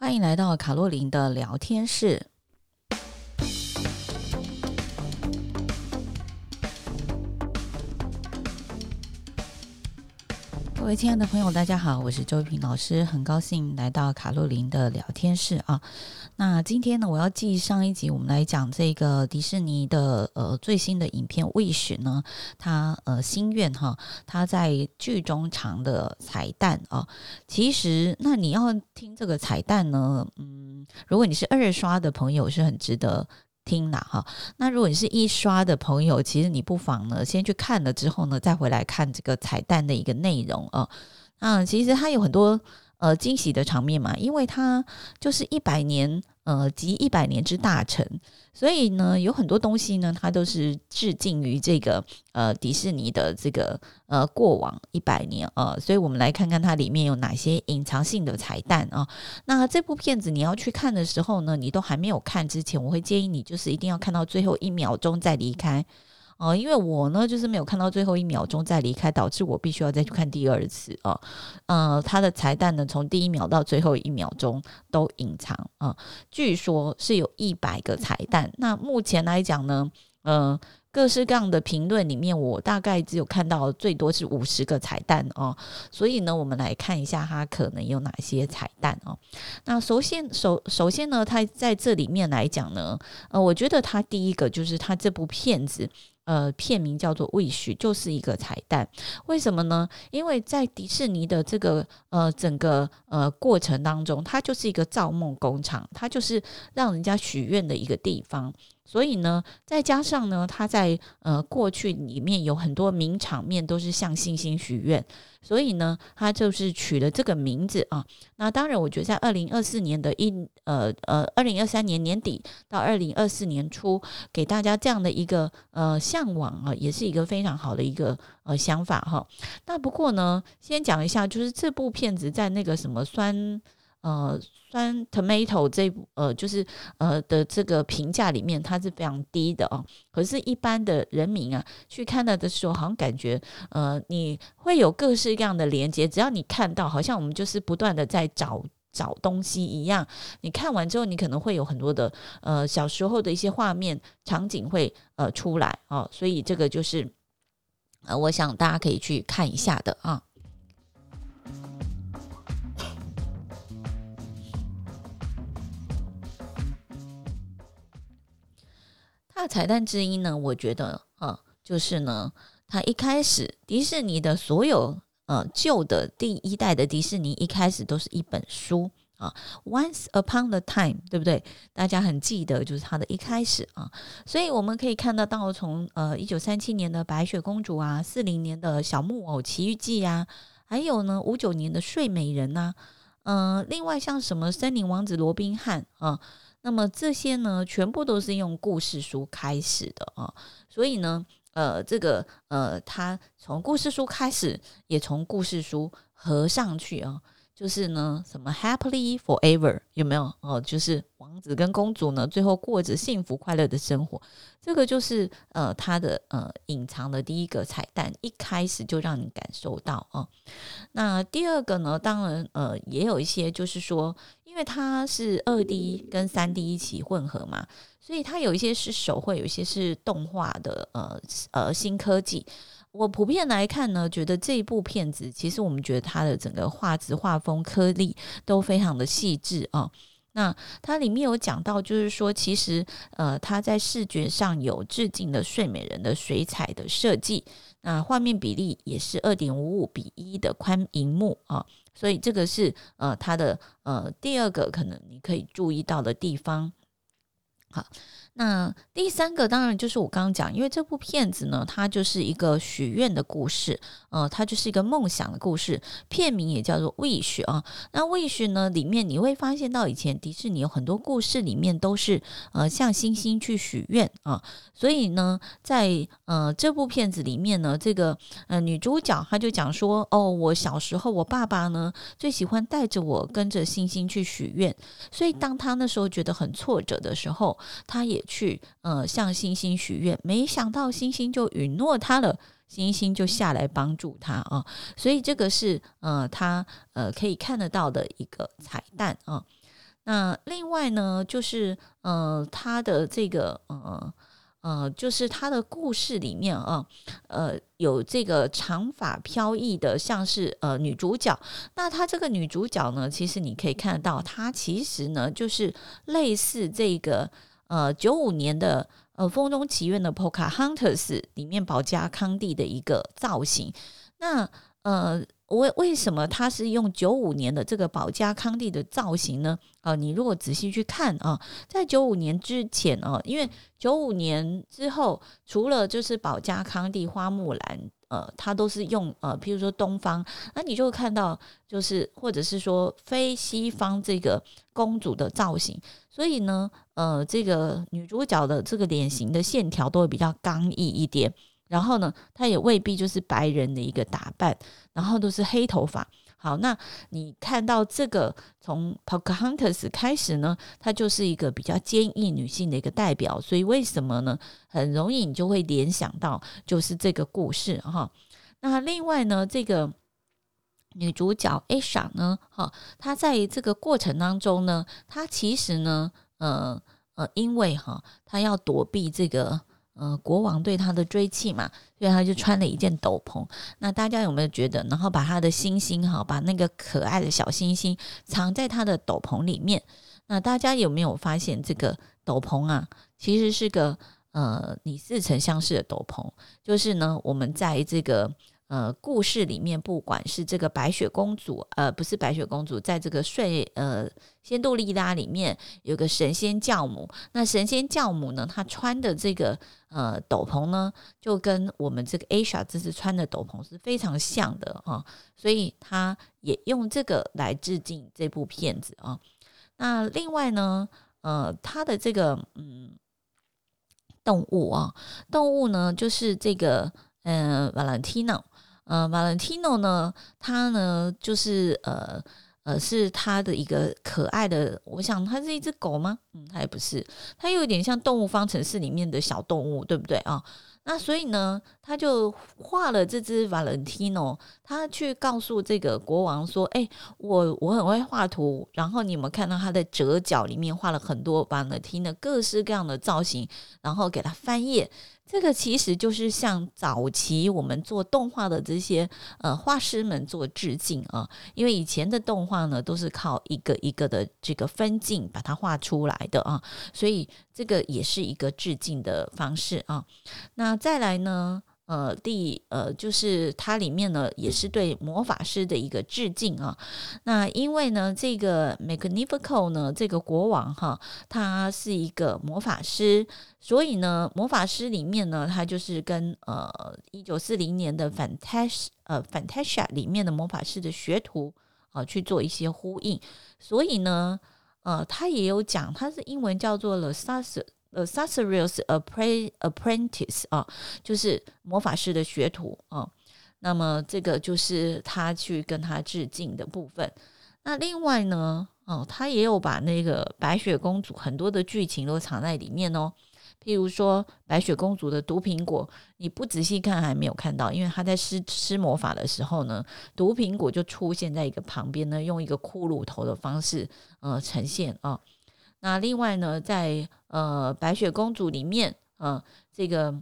欢迎来到卡洛琳的聊天室。各位亲爱的朋友，大家好，我是周玉萍老师，很高兴来到卡洛琳的聊天室啊。那今天呢，我要继上一集我们来讲这个迪士尼的呃最新的影片《Wish》呢，它呃心愿哈，它在剧中藏的彩蛋啊。其实那你要听这个彩蛋呢，嗯，如果你是二刷的朋友，是很值得。听了哈，那如果你是一刷的朋友，其实你不妨呢先去看了之后呢，再回来看这个彩蛋的一个内容啊。啊，其实它有很多呃惊喜的场面嘛，因为它就是一百年。呃，集一百年之大成，所以呢，有很多东西呢，它都是致敬于这个呃迪士尼的这个呃过往一百年啊、呃，所以我们来看看它里面有哪些隐藏性的彩蛋啊。那这部片子你要去看的时候呢，你都还没有看之前，我会建议你就是一定要看到最后一秒钟再离开。哦，因为我呢就是没有看到最后一秒钟再离开，导致我必须要再去看第二次啊。呃，他的彩蛋呢，从第一秒到最后一秒钟都隐藏啊。据说是有一百个彩蛋，那目前来讲呢，呃，各式各样的评论里面，我大概只有看到最多是五十个彩蛋哦。所以呢，我们来看一下它可能有哪些彩蛋哦。那首先首首先呢，它在这里面来讲呢，呃，我觉得它第一个就是它这部片子。呃，片名叫做《未许》，就是一个彩蛋。为什么呢？因为在迪士尼的这个呃整个呃过程当中，它就是一个造梦工厂，它就是让人家许愿的一个地方。所以呢，再加上呢，他在呃过去里面有很多名场面都是向星星许愿，所以呢，他就是取了这个名字啊。那当然，我觉得在二零二四年的一呃呃二零二三年年底到二零二四年初，给大家这样的一个呃向往啊，也是一个非常好的一个呃想法哈。那不过呢，先讲一下，就是这部片子在那个什么酸。呃，酸 tomato 这呃就是呃的这个评价里面，它是非常低的哦。可是，一般的人民啊，去看到的时候，好像感觉呃，你会有各式各样的连接。只要你看到，好像我们就是不断的在找找东西一样。你看完之后，你可能会有很多的呃小时候的一些画面场景会呃出来哦。所以，这个就是呃，我想大家可以去看一下的啊。那彩蛋之一呢，我觉得啊，就是呢，它一开始迪士尼的所有呃旧的第一代的迪士尼一开始都是一本书啊，Once Upon a Time，对不对？大家很记得就是它的一开始啊，所以我们可以看得到从呃一九三七年的白雪公主啊，四零年的小木偶奇遇记啊，还有呢五九年的睡美人呐、嗯、另外像什么森林王子罗宾汉啊。那么这些呢，全部都是用故事书开始的啊，所以呢，呃，这个呃，他从故事书开始，也从故事书合上去啊。就是呢，什么 happily forever 有没有哦？就是王子跟公主呢，最后过着幸福快乐的生活。这个就是呃，他的呃隐藏的第一个彩蛋，一开始就让你感受到啊。那第二个呢，当然呃，也有一些就是说，因为它是二 D 跟三 D 一起混合嘛，所以它有一些是手绘，有一些是动画的呃呃新科技。我普遍来看呢，觉得这一部片子，其实我们觉得它的整个画质、画风、颗粒都非常的细致啊。那它里面有讲到，就是说，其实呃，它在视觉上有致敬的睡美人的水彩的设计，那画面比例也是二点五五比一的宽荧幕啊，所以这个是呃它的呃第二个可能你可以注意到的地方。好。那第三个当然就是我刚刚讲，因为这部片子呢，它就是一个许愿的故事，呃，它就是一个梦想的故事，片名也叫做 Wish 啊。那 Wish 呢，里面你会发现到以前迪士尼有很多故事里面都是呃向星星去许愿啊，所以呢，在呃这部片子里面呢，这个呃女主角她就讲说，哦，我小时候我爸爸呢最喜欢带着我跟着星星去许愿，所以当她那时候觉得很挫折的时候，她也去呃向星星许愿，没想到星星就允诺他了，星星就下来帮助他啊，所以这个是呃他呃可以看得到的一个彩蛋啊。那另外呢，就是呃，他的这个呃呃，就是他的故事里面啊，呃，有这个长发飘逸的，像是呃女主角。那她这个女主角呢，其实你可以看得到，她其实呢，就是类似这个呃九五年的呃《风中奇缘》的 Pocahontas 里面保加康帝的一个造型。那呃。为为什么他是用九五年的这个保加康帝的造型呢？啊，你如果仔细去看啊，在九五年之前啊，因为九五年之后，除了就是保加康帝、花木兰，呃，他都是用呃，譬如说东方，那你就会看到就是或者是说非西方这个公主的造型，所以呢，呃，这个女主角的这个脸型的线条都会比较刚毅一点。然后呢，她也未必就是白人的一个打扮，然后都是黑头发。好，那你看到这个从 Pocahontas 开始呢，她就是一个比较坚毅女性的一个代表。所以为什么呢？很容易你就会联想到就是这个故事哈。那另外呢，这个女主角 Asha 呢，哈，她在这个过程当中呢，她其实呢，呃呃，因为哈，她要躲避这个。呃，国王对她的追击嘛，所以她就穿了一件斗篷。那大家有没有觉得？然后把她的星星哈，把那个可爱的小星星藏在她的斗篷里面。那大家有没有发现这个斗篷啊？其实是个呃，你似曾相识的斗篷。就是呢，我们在这个。呃，故事里面不管是这个白雪公主，呃，不是白雪公主，在这个睡呃仙度丽拉里面有个神仙教母，那神仙教母呢，她穿的这个呃斗篷呢，就跟我们这个 Asha 这次穿的斗篷是非常像的啊，所以她也用这个来致敬这部片子啊。那另外呢，呃，她的这个嗯动物啊，动物呢就是这个嗯 Valentino。嗯，Valentino 呢，他呢就是呃呃，是他的一个可爱的，我想它是一只狗吗？嗯，它也不是，他有点像动物方程式里面的小动物，对不对啊？那所以呢，他就画了这只 Valentino，他去告诉这个国王说：“哎，我我很会画图，然后你们看到他的折角里面画了很多 Valentino 各式各样的造型，然后给他翻页。”这个其实就是向早期我们做动画的这些呃画师们做致敬啊，因为以前的动画呢都是靠一个一个的这个分镜把它画出来的啊，所以这个也是一个致敬的方式啊。那再来呢？呃，第呃，就是它里面呢，也是对魔法师的一个致敬啊。那因为呢，这个 Magnifico 呢，这个国王哈，他是一个魔法师，所以呢，魔法师里面呢，他就是跟呃一九四零年的 Fantasia 呃 Fantasia 里面的魔法师的学徒啊去做一些呼应。所以呢，呃，他也有讲，他是英文叫做 The Sorcerer。呃，Sorcerer's Apprentice 啊，就是魔法师的学徒啊。那么这个就是他去跟他致敬的部分。那另外呢，哦，他也有把那个白雪公主很多的剧情都藏在里面哦。譬如说白雪公主的毒苹果，你不仔细看还没有看到，因为他在施施魔法的时候呢，毒苹果就出现在一个旁边呢，用一个骷髅头的方式呃呈现啊。那另外呢，在呃白雪公主里面，嗯、这个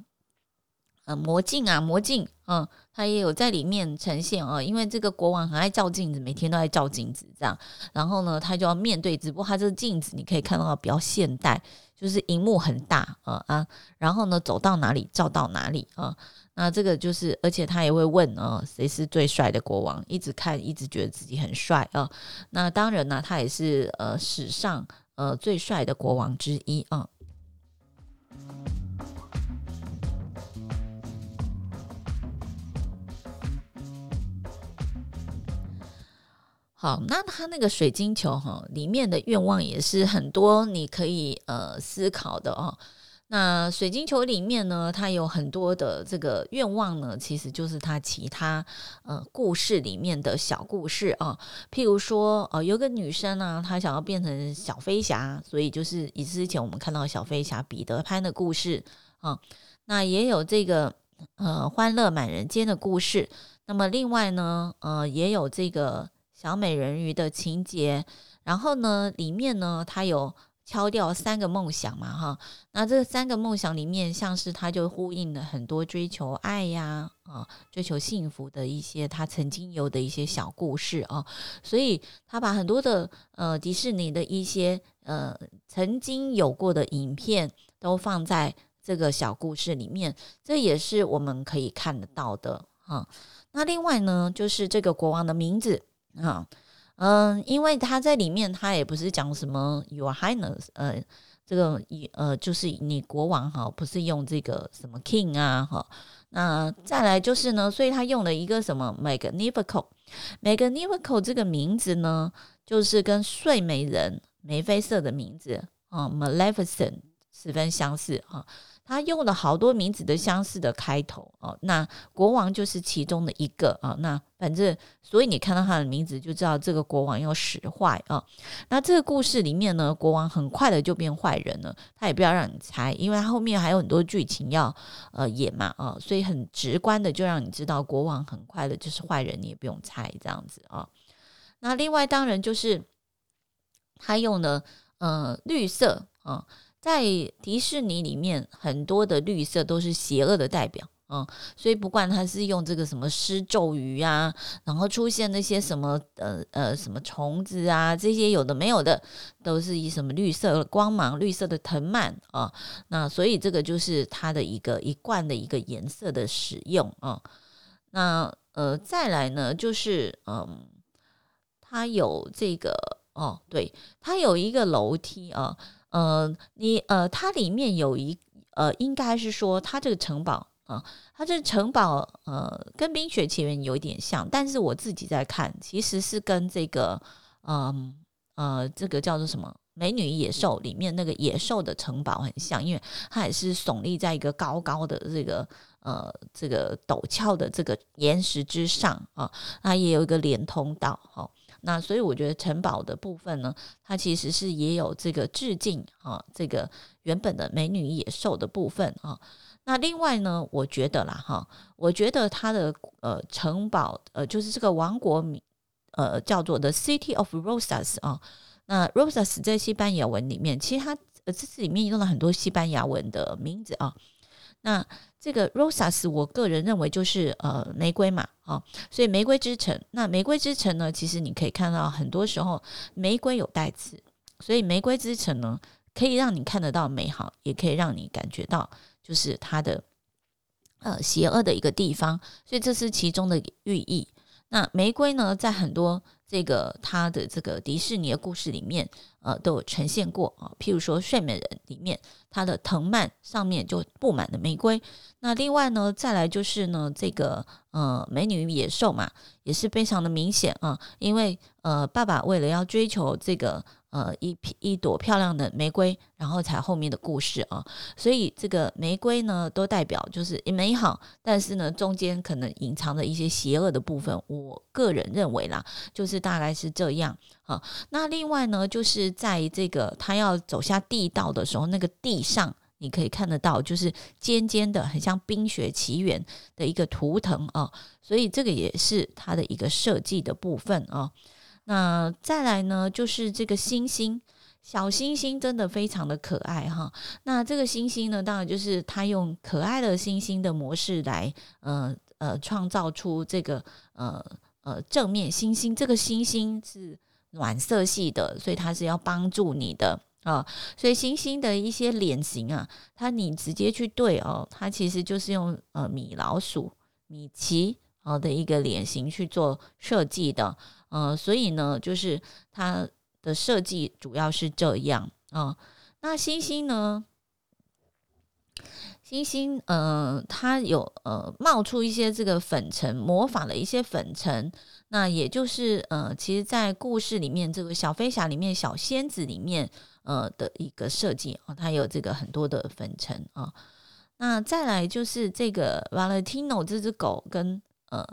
呃魔镜啊魔镜，嗯、呃，它也有在里面呈现啊、呃。因为这个国王很爱照镜子，每天都爱照镜子这样。然后呢，他就要面对，只不过他这个镜子你可以看到比较现代，就是荧幕很大啊啊。然后呢，走到哪里照到哪里啊。那这个就是，而且他也会问啊，谁是最帅的国王？一直看，一直觉得自己很帅啊。那当然呢，他也是呃史上。呃，最帅的国王之一啊。好，那他那个水晶球哈，里面的愿望也是很多，你可以呃思考的哦。那水晶球里面呢，它有很多的这个愿望呢，其实就是它其他呃故事里面的小故事啊。譬如说，呃，有个女生呢，她想要变成小飞侠，所以就是以之前我们看到小飞侠彼得潘的故事啊。那也有这个呃欢乐满人间的故事。那么另外呢，呃，也有这个小美人鱼的情节。然后呢，里面呢，它有敲掉三个梦想嘛，哈。那这三个梦想里面，像是它就呼应了很多追求爱呀，啊，追求幸福的一些他曾经有的一些小故事啊。所以他把很多的呃迪士尼的一些呃曾经有过的影片都放在这个小故事里面，这也是我们可以看得到的哈。那另外呢，就是这个国王的名字啊，嗯因为他在里面，他也不是讲什么 Your Highness，呃，这个呃，就是你国王哈，不是用这个什么 King 啊哈。那再来就是呢，所以他用了一个什么 Magnifico，Magnifico 这个名字呢，就是跟睡美人眉飞色的名字啊，Maleficent 十分相似哈。他用了好多名字的相似的开头哦，那国王就是其中的一个啊。那反正，所以你看到他的名字就知道这个国王要使坏啊。那这个故事里面呢，国王很快的就变坏人了。他也不要让你猜，因为他后面还有很多剧情要呃演嘛啊，所以很直观的就让你知道国王很快的就是坏人，你也不用猜这样子啊。那另外当然就是他用的呃绿色啊。在迪士尼里面，很多的绿色都是邪恶的代表、嗯，所以不管他是用这个什么施咒语啊，然后出现那些什么呃呃什么虫子啊，这些有的没有的，都是以什么绿色光芒、绿色的藤蔓啊，那所以这个就是它的一个一贯的一个颜色的使用啊。那呃再来呢，就是嗯，它有这个哦，对，它有一个楼梯啊。呃你呃，它里面有一呃，应该是说它这个城堡啊、它这城堡呃，跟《冰雪奇缘》有一点像，但是我自己在看，其实是跟这个嗯呃，这个叫做什么《美女野兽》里面那个野兽的城堡很像，因为它也是耸立在一个高高的这个呃这个陡峭的这个岩石之上啊，它也有一个连通道哈。哦那所以我觉得城堡的部分呢，它其实是也有这个致敬啊，这个原本的美女野兽的部分啊。那另外呢，我觉得啦哈，我觉得它的呃城堡呃就是这个王国名呃叫做 The City of Rosas 啊。那 Rosas 在西班牙文里面，其实它呃这里面用了很多西班牙文的名字啊。那这个 Rosas，我个人认为就是呃玫瑰嘛，啊，所以玫瑰之城。那玫瑰之城呢，其实你可以看到很多时候玫瑰有带刺，所以玫瑰之城呢，可以让你看得到美好，也可以让你感觉到就是它的呃邪恶的一个地方，所以这是其中的寓意。那玫瑰呢，在很多这个它的这个迪士尼的故事里面，呃，都有呈现过啊。譬如说《睡美人》里面，它的藤蔓上面就布满了玫瑰。那另外呢，再来就是呢，这个呃，《美女与野兽》嘛，也是非常的明显啊，因为呃，爸爸为了要追求这个。呃，一一朵漂亮的玫瑰，然后才后面的故事啊。所以这个玫瑰呢，都代表就是美好，但是呢，中间可能隐藏着一些邪恶的部分。我个人认为啦，就是大概是这样啊。那另外呢，就是在这个他要走下地道的时候，那个地上你可以看得到，就是尖尖的，很像《冰雪奇缘》的一个图腾啊。所以这个也是它的一个设计的部分啊。那再来呢，就是这个星星，小星星真的非常的可爱哈。那这个星星呢，当然就是他用可爱的星星的模式来，呃呃，创造出这个呃呃正面星星。这个星星是暖色系的，所以它是要帮助你的啊。所以星星的一些脸型啊，它你直接去对哦，它其实就是用呃米老鼠、米奇啊的一个脸型去做设计的。呃，所以呢，就是它的设计主要是这样啊、那星星呢？星星呃，它有呃冒出一些这个粉尘，模仿了一些粉尘。那也就是呃，其实，在故事里面，这个小飞侠里面，小仙子里面呃的一个设计啊、它有这个很多的粉尘啊、那再来就是这个 Valentino 这只狗跟呃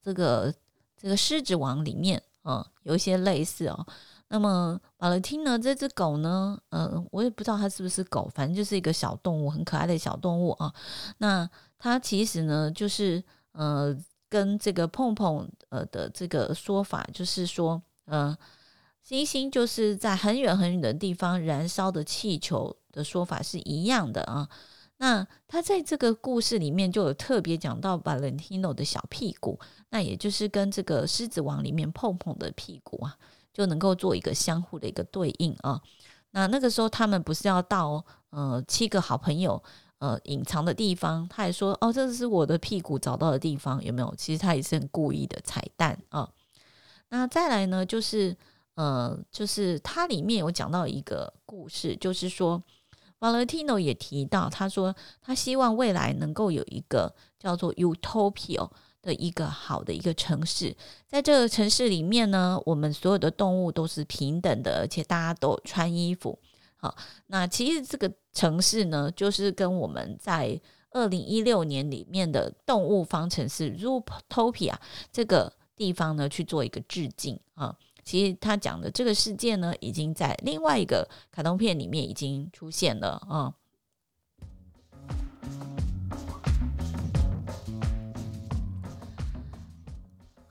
这个。这个狮子王里面，啊、嗯，有一些类似哦。那么马勒汀呢，这只狗呢，嗯，我也不知道它是不是狗，反正就是一个小动物，很可爱的小动物啊。那它其实呢，就是呃，跟这个碰碰呃的这个说法，就是说，嗯、星星就是在很远很远的地方燃烧的气球的说法是一样的啊。那他在这个故事里面就有特别讲到 Valentino 的小屁股，那也就是跟这个狮子王里面碰碰的屁股啊，就能够做一个相互的一个对应啊。那那个时候他们不是要到呃七个好朋友呃隐藏的地方，他还说哦，这是我的屁股找到的地方，有没有？其实他也是很故意的彩蛋啊。那再来呢，就是呃，就是它里面有讲到一个故事，就是说。Valentino 也提到，他说他希望未来能够有一个叫做 Utopia 的一个好的一个城市，在这个城市里面呢，我们所有的动物都是平等的，而且大家都穿衣服。好，那其实这个城市呢，就是跟我们在二零一六年里面的动物方程式 Zootopia 这个地方呢去做一个致敬啊。其实他讲的这个事件呢，已经在另外一个卡通片里面已经出现了啊。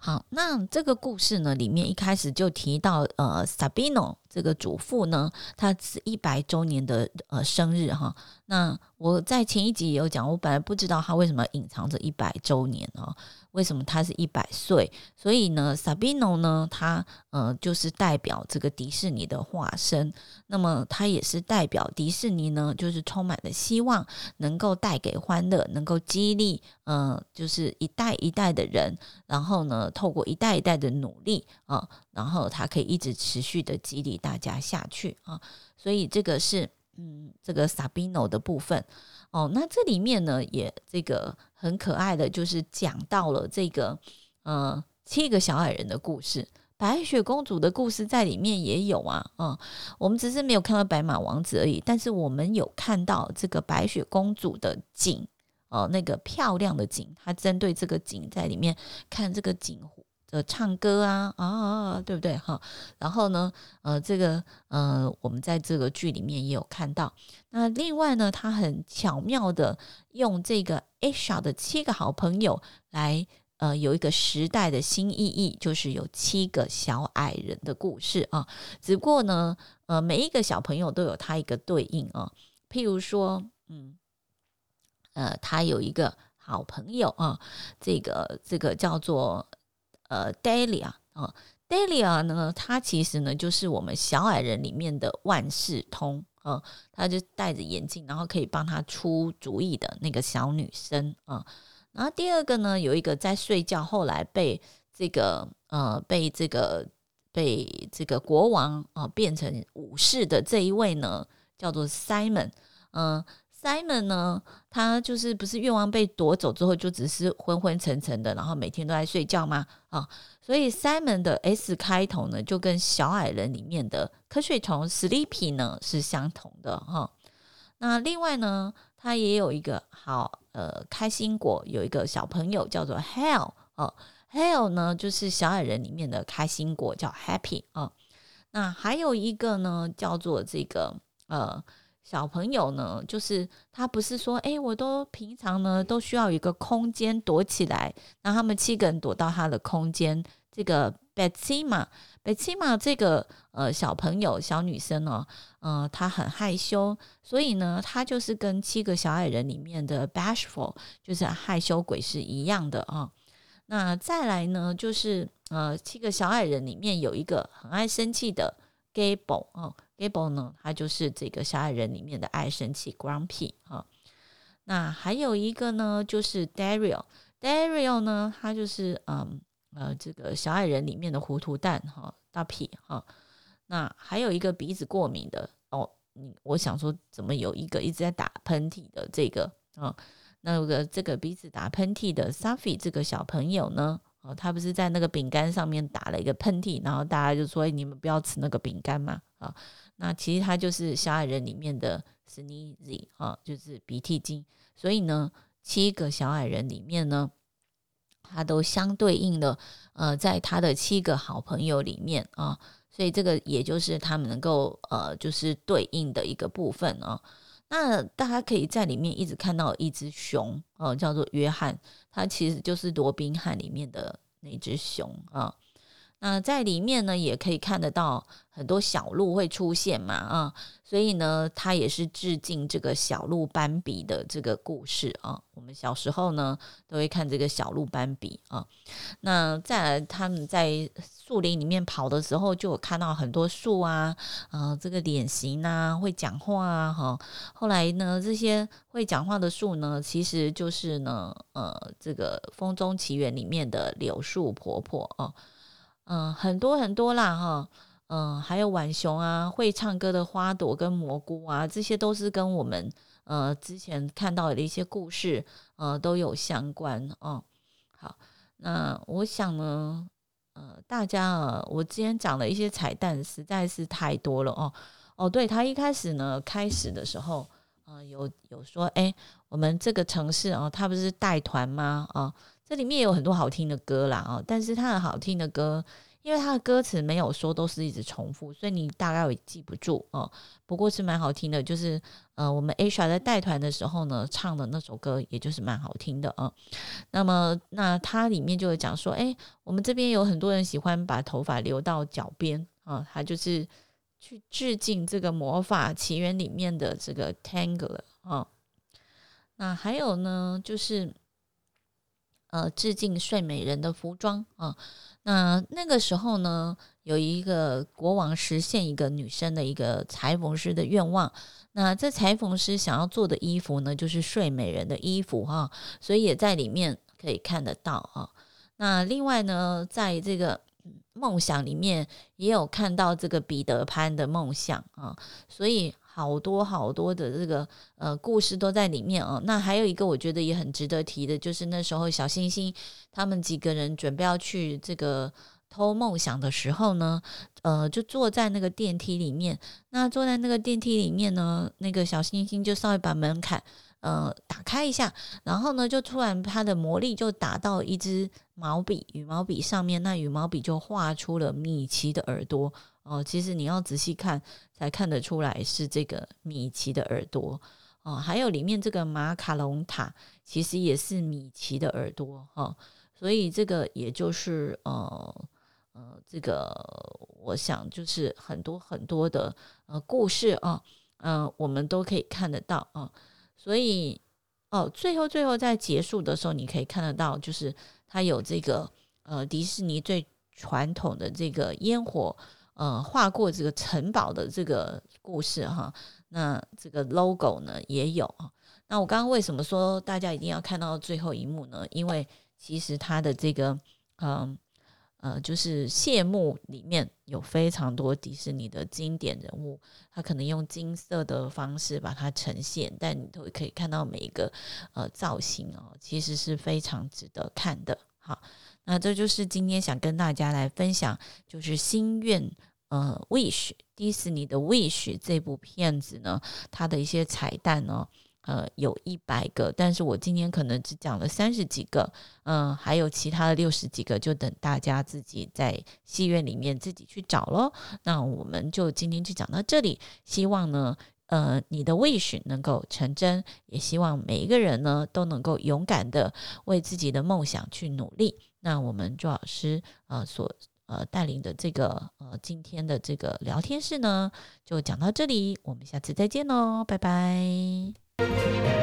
好，那这个故事呢，里面一开始就提到，呃，Sabino 这个祖父呢，他是一百周年的呃生日哈。那我在前一集也有讲，我本来不知道他为什么隐藏着一百周年啊。为什么他是一百岁？所以呢，Sabino 呢，他呃就是代表这个迪士尼的化身。那么他也是代表迪士尼呢，就是充满了希望，能够带给欢乐，能够激励，呃，就是一代一代的人。然后呢，透过一代一代的努力啊，然后他可以一直持续的激励大家下去啊。所以这个是嗯，这个 Sabino 的部分。哦，那这里面呢，也这个很可爱的就是讲到了这个呃七个小矮人的故事，白雪公主的故事在里面也有啊，嗯，我们只是没有看到白马王子而已，但是我们有看到这个白雪公主的景哦，那个漂亮的景，她针对这个景在里面看这个景。呃，唱歌啊，啊，对不对哈？然后呢，呃，这个呃，我们在这个剧里面也有看到。那另外呢，他很巧妙的用这个艾莎的七个好朋友来，呃，有一个时代的新意义，就是有七个小矮人的故事啊。只不过呢，呃，每一个小朋友都有他一个对应啊。譬如说，嗯，呃，他有一个好朋友啊，这个这个叫做。呃，Delia 啊，Delia 呢，他其实呢就是我们小矮人里面的万事通啊，他就戴着眼镜，然后可以帮他出主意的那个小女生啊。然后第二个呢，有一个在睡觉，后来被这个呃被这个被这个国王啊变成武士的这一位呢，叫做 Simon，嗯、Simon 呢，他就是不是愿望被夺走之后就只是昏昏沉沉的，然后每天都在睡觉吗？啊，所以 Simon 的 S 开头呢，就跟小矮人里面的瞌睡虫 Sleepy 呢是相同的哈。那另外呢，他也有一个好呃开心果，有一个小朋友叫做 Hale 哦，Hale 呢就是小矮人里面的开心果叫 Happy 啊。那还有一个呢叫做这个呃。小朋友呢，就是他不是说，诶，我都平常呢都需要一个空间躲起来，让他们七个人躲到他的空间。这个 Betsy 嘛，Betsy 嘛，这个呃小朋友小女生呢，呃，她很害羞，所以呢，她就是跟七个小矮人里面的 Bashful，就是害羞鬼是一样的啊。那再来呢，就是呃七个小矮人里面有一个很爱生气的 Gable 啊。Gable 呢，他就是这个小矮人里面的爱生气 Grumpy 哈。那还有一个呢，就是 Daryl。Daryl 呢，他就是嗯呃这个小矮人里面的糊涂蛋哈，大屁哈。那还有一个鼻子过敏的哦，你我想说，怎么有一个一直在打喷嚏的这个啊？那个这个鼻子打喷嚏的 Sophie 这个小朋友呢？哦，他不是在那个饼干上面打了一个喷嚏，然后大家就说：“你们不要吃那个饼干嘛。”啊。那其实他就是小矮人里面的 Sneezy 啊，就是鼻涕精。所以呢，七个小矮人里面呢，他都相对应的呃，在他的七个好朋友里面啊，所以这个也就是他们能够呃，就是对应的一个部分啊。那大家可以在里面一直看到一只熊哦、啊，叫做约翰，他其实就是罗宾汉里面的那只熊啊。那在里面呢，也可以看得到很多小鹿会出现嘛，啊，所以呢，它也是致敬这个小鹿斑比的这个故事啊。我们小时候呢，都会看这个小鹿斑比啊。那再来，他们在树林里面跑的时候，就有看到很多树啊，啊，这个脸型啊，会讲话啊，哈。后来呢，这些会讲话的树呢，其实就是呢，呃，这个《风中奇缘》里面的柳树婆婆啊。嗯，很多很多啦，哈，嗯，还有浣熊啊，会唱歌的花朵跟蘑菇啊，这些都是跟我们呃之前看到的一些故事呃都有相关哦。好，那我想呢，呃，大家啊，我之前讲的一些彩蛋，实在是太多了哦。哦，对，他一开始呢，开始的时候，呃，有有说，哎，我们这个城市啊，他不是带团吗？啊。这里面也有很多好听的歌啦啊，但是它的好听的歌，因为它的歌词没有说都是一直重复，所以你大概也记不住哦。不过是蛮好听的，就是呃，我们 Asia 在带团的时候呢，唱的那首歌，也就是蛮好听的啊。那么那它里面就会讲说，诶，我们这边有很多人喜欢把头发留到脚边啊，它就是去致敬这个《魔法奇缘》里面的这个 Tangler 啊。那还有呢，就是。呃，致敬睡美人的服装啊。那那个时候呢，有一个国王实现一个女生的一个裁缝师的愿望。那这裁缝师想要做的衣服呢，就是睡美人的衣服哈、啊，所以也在里面可以看得到啊。那另外呢，在这个梦想里面也有看到这个彼得潘的梦想啊，所以。好多好多的这个呃故事都在里面哦。那还有一个我觉得也很值得提的，就是那时候小星星他们几个人准备要去这个偷梦想的时候呢，呃，就坐在那个电梯里面。那坐在那个电梯里面呢，那个小星星就稍微把门槛呃打开一下，然后呢，就突然他的魔力就打到一支毛笔羽毛笔上面，那羽毛笔就画出了米奇的耳朵。哦，其实你要仔细看才看得出来是这个米奇的耳朵哦，还有里面这个马卡龙塔其实也是米奇的耳朵哈、哦，所以这个也就是呃呃，这个我想就是很多很多的呃故事啊，嗯、我们都可以看得到啊，所以哦，最后最后在结束的时候，你可以看得到，就是它有这个呃迪士尼最传统的这个烟火。呃，画过这个城堡的这个故事哈，那这个 logo 呢也有。那我刚刚为什么说大家一定要看到最后一幕呢？因为其实它的这个，嗯呃，就是谢幕里面有非常多迪士尼的经典人物，它可能用金色的方式把它呈现，但你都可以看到每一个呃造型哦，其实是非常值得看的。好，那这就是今天想跟大家来分享，就是心愿。呃，Wish 迪士尼的 Wish 这部片子呢，它的一些彩蛋呢，呃，有一百个，但是我今天可能只讲了三十几个，嗯、还有其他的六十几个，就等大家自己在戏院里面自己去找喽。那我们就今天就讲到这里，希望呢，呃，你的 Wish 能够成真，也希望每一个人呢都能够勇敢的为自己的梦想去努力。那我们朱老师呃所。呃，带领的这个呃，今天的这个聊天室呢，就讲到这里，我们下次再见喽，拜拜。